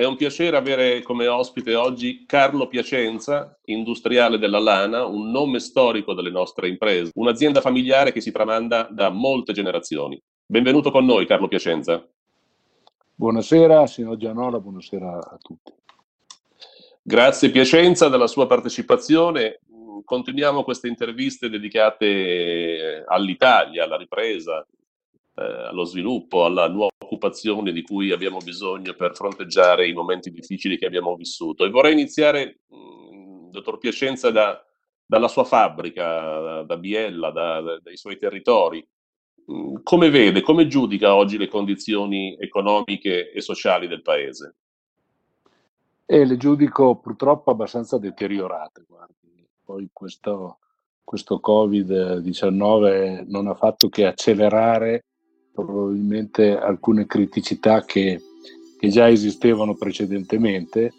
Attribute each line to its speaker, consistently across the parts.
Speaker 1: È un piacere avere come ospite oggi Carlo Piacenza, industriale della Lana, un nome storico delle nostre imprese, un'azienda familiare che si tramanda da molte generazioni. Benvenuto con noi, Carlo Piacenza.
Speaker 2: Buonasera, signor Gianola, buonasera a tutti.
Speaker 1: Grazie Piacenza della sua partecipazione. Continuiamo queste interviste dedicate all'Italia, alla ripresa, allo sviluppo, alla nuova occupazione di cui abbiamo bisogno per fronteggiare i momenti difficili che abbiamo vissuto. E vorrei iniziare, mh, dottor Piacenza, da, dalla sua fabbrica, da Biella, da, da, dai suoi territori. Mh, come vede, come giudica oggi le condizioni economiche e sociali del paese?
Speaker 2: E le giudico purtroppo abbastanza deteriorate. Guardi. Poi questo, questo Covid-19 non ha fatto che accelerare probabilmente alcune criticità che, che già esistevano precedentemente.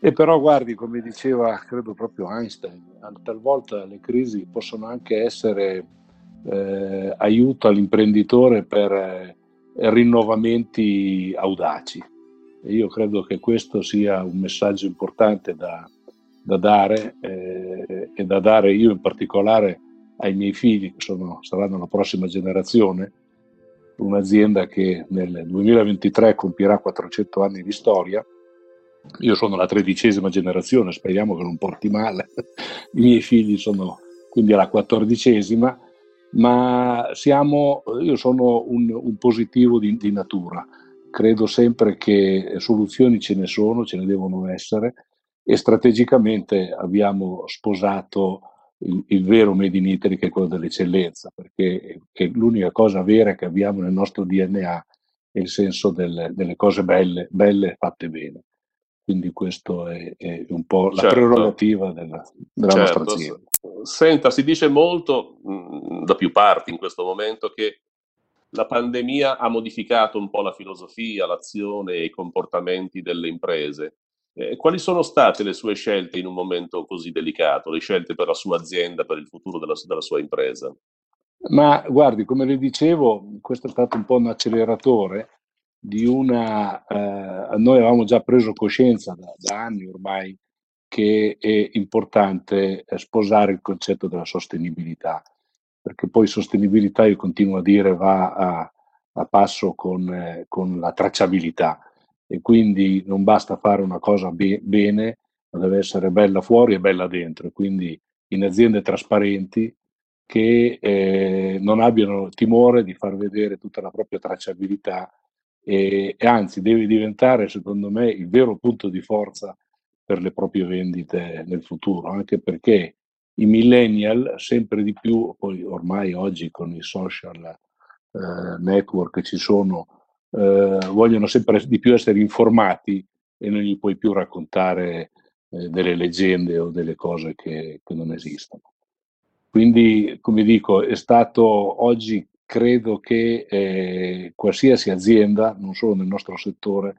Speaker 2: E però guardi, come diceva credo proprio Einstein, talvolta le crisi possono anche essere eh, aiuto all'imprenditore per eh, rinnovamenti audaci. E io credo che questo sia un messaggio importante da, da dare eh, e da dare io in particolare ai miei figli, che sono, saranno la prossima generazione, un'azienda che nel 2023 compierà 400 anni di storia. Io sono la tredicesima generazione, speriamo che non porti male. I miei figli sono quindi alla quattordicesima, ma siamo, io sono un, un positivo di, di, natura. Credo sempre che soluzioni ce ne sono, ce ne devono essere e strategicamente abbiamo sposato il, il, vero Made in Italy che è quello dell'eccellenza, perché è l'unica cosa vera che abbiamo nel nostro DNA è il senso del, delle cose belle, belle fatte bene. Quindi questo è, è un po' la certo. prerogativa della, della certo. nostra azienda.
Speaker 1: Senta, si dice molto mh, da più parti in questo momento che la pandemia ha modificato un po' la filosofia, l'azione e i comportamenti delle imprese. Eh, quali sono state le sue scelte in un momento così delicato, le scelte per la sua azienda, per il futuro della, della sua impresa?
Speaker 2: Ma guardi, come le dicevo, questo è stato un po' un acceleratore di una... Eh, noi avevamo già preso coscienza da, da, anni ormai che è importante sposare il concetto della sostenibilità, perché poi sostenibilità, io continuo a dire, va a, a passo con, eh, con la tracciabilità e quindi non basta fare una cosa be- bene, ma deve essere bella fuori e bella dentro. Quindi in aziende trasparenti che eh, non abbiano timore di far vedere tutta la propria tracciabilità e, e, anzi deve diventare secondo me il vero punto di forza per le proprie vendite nel futuro, anche perché i millennial sempre di più, poi ormai oggi con i social eh, network ci sono, eh, vogliono sempre di più essere informati e non gli puoi più raccontare eh, delle leggende o delle cose che, che, non esistono. Quindi, come dico, è stato oggi, credo che eh, qualsiasi azienda, non solo nel nostro settore,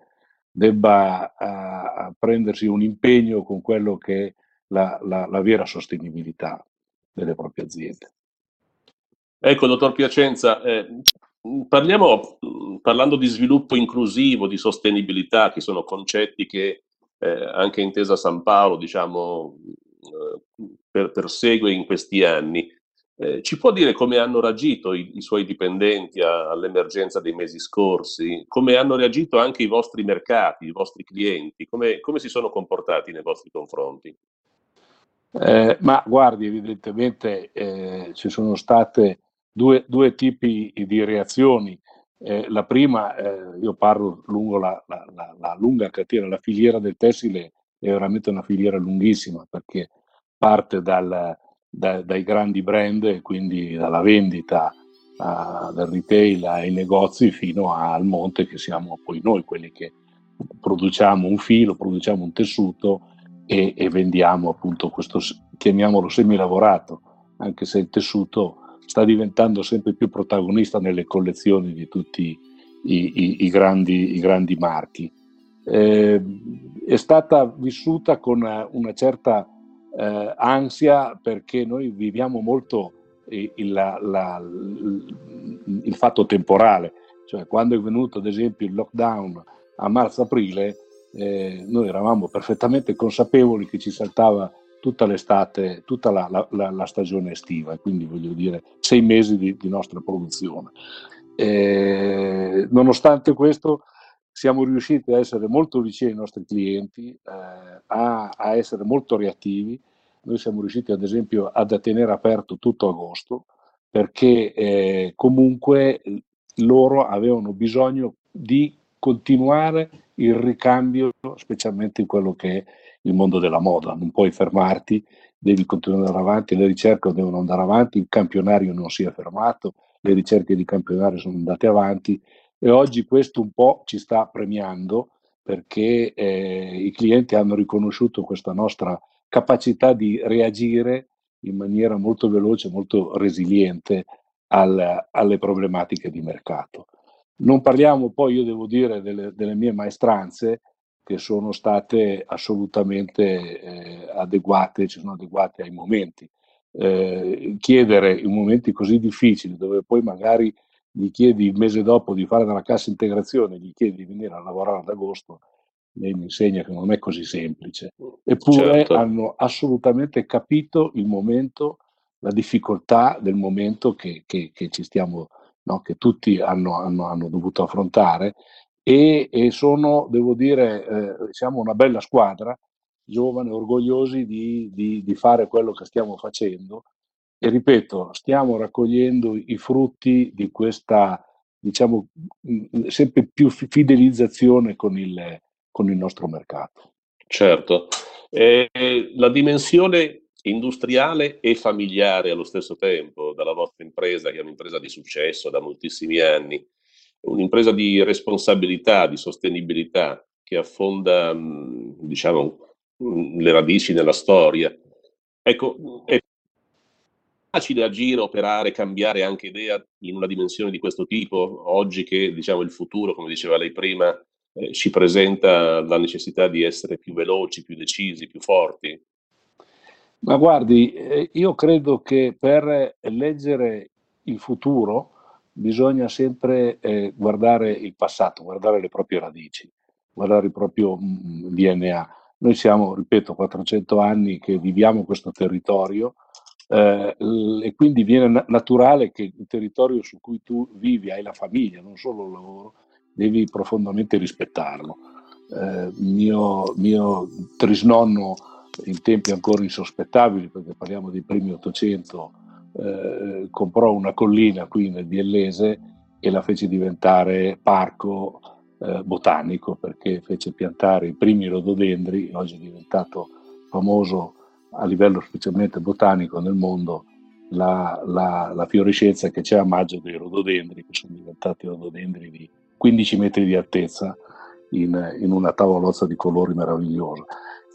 Speaker 2: debba a, a prendersi un impegno con quello che è la, la, la vera sostenibilità delle proprie aziende.
Speaker 1: Ecco, dottor Piacenza, eh, Parliamo, parlando di sviluppo inclusivo, di sostenibilità, che sono concetti che eh, anche Intesa San Paolo diciamo, eh, per, persegue in questi anni. Eh, ci può dire come hanno reagito i, i suoi dipendenti a, all'emergenza dei mesi scorsi? Come hanno reagito anche i vostri mercati, i vostri clienti? Come, come si sono comportati nei vostri confronti?
Speaker 2: Eh, ma guardi, evidentemente eh, ci sono state due, due tipi di reazioni. Eh, la prima, eh, io parlo lungo la, la, la, la, lunga catena, la filiera del tessile è veramente una filiera lunghissima perché parte dal, da, dai grandi brand, quindi dalla vendita, uh, dal retail ai negozi fino al monte che siamo poi noi, quelli che produciamo un filo, produciamo un tessuto e, e vendiamo appunto questo, chiamiamolo semilavorato, anche se il tessuto sta diventando sempre più protagonista nelle collezioni di tutti i, i, i, grandi, i grandi, marchi. Eh, è stata vissuta con una certa eh, ansia perché noi viviamo molto il, la, la, il, fatto temporale, cioè quando è venuto ad esempio il lockdown a marzo-aprile, eh, noi eravamo perfettamente consapevoli che ci saltava tutta l'estate, tutta la, la, la, stagione estiva, quindi voglio dire sei mesi di, di nostra produzione. Eh, nonostante questo siamo riusciti a essere molto vicini ai nostri clienti, eh, a, a, essere molto reattivi. Noi siamo riusciti ad esempio ad tenere aperto tutto agosto perché eh, comunque loro avevano bisogno di continuare il ricambio, specialmente in quello che è il mondo della moda. Non puoi fermarti, devi continuare ad andare avanti, le ricerche devono andare avanti, il campionario non si è fermato, le ricerche di campionario sono andate avanti e oggi questo un po' ci sta premiando perché eh, i clienti hanno riconosciuto questa nostra capacità di reagire in maniera molto veloce, molto resiliente al, alle problematiche di mercato. Non parliamo poi, io devo dire, delle, delle mie maestranze che sono state assolutamente eh, adeguate, ci sono adeguate ai momenti. Eh, chiedere in momenti così difficili, dove poi magari gli chiedi il mese dopo di fare della cassa integrazione, gli chiedi di venire a lavorare ad agosto, lei mi insegna che non è così semplice. Eppure certo. hanno assolutamente capito il momento, la difficoltà del momento che, che, che ci stiamo no? che tutti hanno, hanno, hanno, dovuto affrontare e, e sono, devo dire, eh, siamo una bella squadra, giovane, orgogliosi di, di, di fare quello che stiamo facendo e ripeto, stiamo raccogliendo i frutti di questa, diciamo, sempre più fidelizzazione con il, con il nostro mercato.
Speaker 1: Certo. Eh, la dimensione industriale e familiare allo stesso tempo dalla vostra impresa, che è un'impresa di successo da moltissimi anni, un'impresa di responsabilità, di sostenibilità che affonda, diciamo, le radici nella storia. Ecco, è facile agire, operare, cambiare anche idea in una dimensione di questo tipo, oggi che diciamo, il futuro, come diceva lei prima, eh, ci presenta la necessità di essere più veloci, più decisi, più forti?
Speaker 2: Ma guardi, eh, io credo che per leggere il futuro bisogna sempre eh, guardare il passato, guardare le proprie radici, guardare il proprio mh, mm, DNA. Noi siamo, ripeto, 400 anni che viviamo questo territorio eh, e quindi viene naturale che il territorio su cui tu vivi, hai la famiglia, non solo il lavoro, devi profondamente rispettarlo. Eh, mio, mio trisnonno in tempi ancora insospettabili, perché parliamo dei primi 800, eh, comprò una collina qui nel Biellese e la fece diventare parco eh, botanico, perché fece piantare i primi rododendri, oggi è diventato famoso a livello specialmente botanico nel mondo la, la, la fiorescenza che c'è a maggio dei rododendri, che sono diventati rododendri di 15 metri di altezza in, in una tavolozza di colori meravigliosa.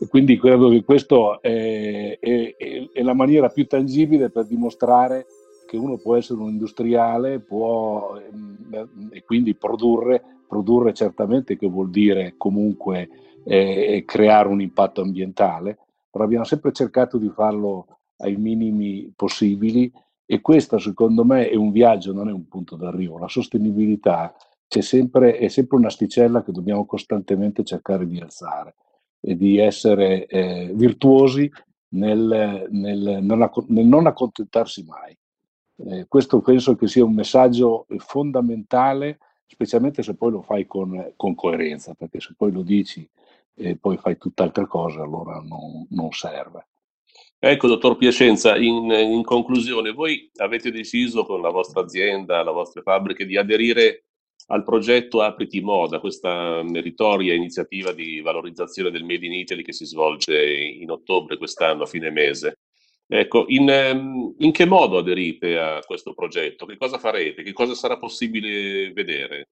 Speaker 2: Quindi credo che questa è, è, è, la maniera più tangibile per dimostrare che uno può essere un industriale può, ehm, e quindi produrre, produrre certamente che vuol dire comunque eh, creare un impatto ambientale, però abbiamo sempre cercato di farlo ai minimi possibili e questo secondo me è un viaggio, non è un punto d'arrivo. La sostenibilità sempre, è sempre un'asticella che dobbiamo costantemente cercare di alzare di essere eh, virtuosi nel, nel, nel, non accontentarsi mai. Eh, questo penso che sia un messaggio fondamentale, specialmente se poi lo fai con, con coerenza, perché se poi lo dici e poi fai tutt'altre cose, allora non, non serve.
Speaker 1: Ecco, dottor Piacenza, in, in, conclusione, voi avete deciso con la vostra azienda, la vostra fabbrica, di aderire al progetto Apriti Moda, questa meritoria iniziativa di valorizzazione del Made in Italy che si svolge in ottobre quest'anno, a fine mese. Ecco, in, ehm, in che modo aderite a questo progetto? Che cosa farete? Che cosa sarà possibile vedere?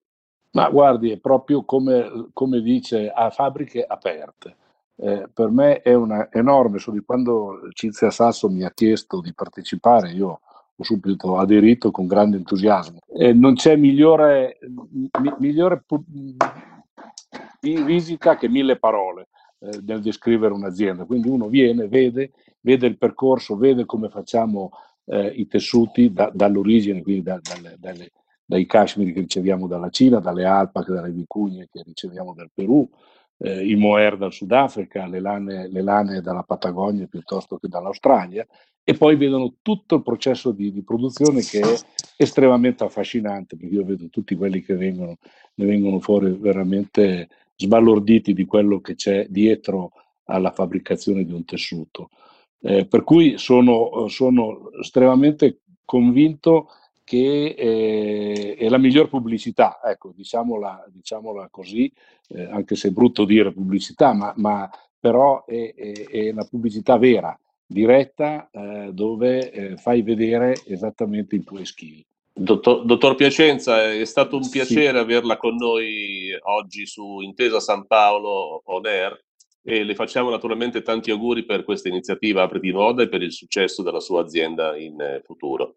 Speaker 2: Ma guardi, è proprio come, come dice, a fabbriche aperte. eh, per me è una enorme, quando Cinzia Sasso mi ha chiesto di partecipare, io subito aderito con grande entusiasmo. Eh, non c'è migliore, mi, migliore pu- visita che mille parole eh, nel descrivere un'azienda. Quindi uno viene, vede, vede il percorso, vede come facciamo eh, i tessuti da, dall'origine, quindi da, dalle, dalle, dai cashmere che riceviamo dalla Cina, dalle alpache, dalle vicugne che riceviamo dal Perù, eh, i mohair dal Sudafrica, le lane, le lane, dalla Patagonia piuttosto che dall'Australia, e poi vedono tutto il processo di, di, produzione che è estremamente affascinante, perché io vedo tutti quelli che vengono, ne vengono fuori veramente sbalorditi di quello che c'è dietro alla fabbricazione di un tessuto. Eh, per cui sono, sono estremamente convinto che eh, è la miglior pubblicità, ecco, diciamola, diciamola così, eh, anche se è brutto dire pubblicità, ma, ma però è, è, è, la pubblicità vera, diretta, eh, dove eh, fai vedere esattamente i tuoi skill.
Speaker 1: Dottor, dottor, Piacenza, è stato un piacere sì. averla con noi oggi su Intesa San Paolo On Air e le facciamo naturalmente tanti auguri per questa iniziativa Apri di Moda e per il successo della sua azienda in eh, futuro.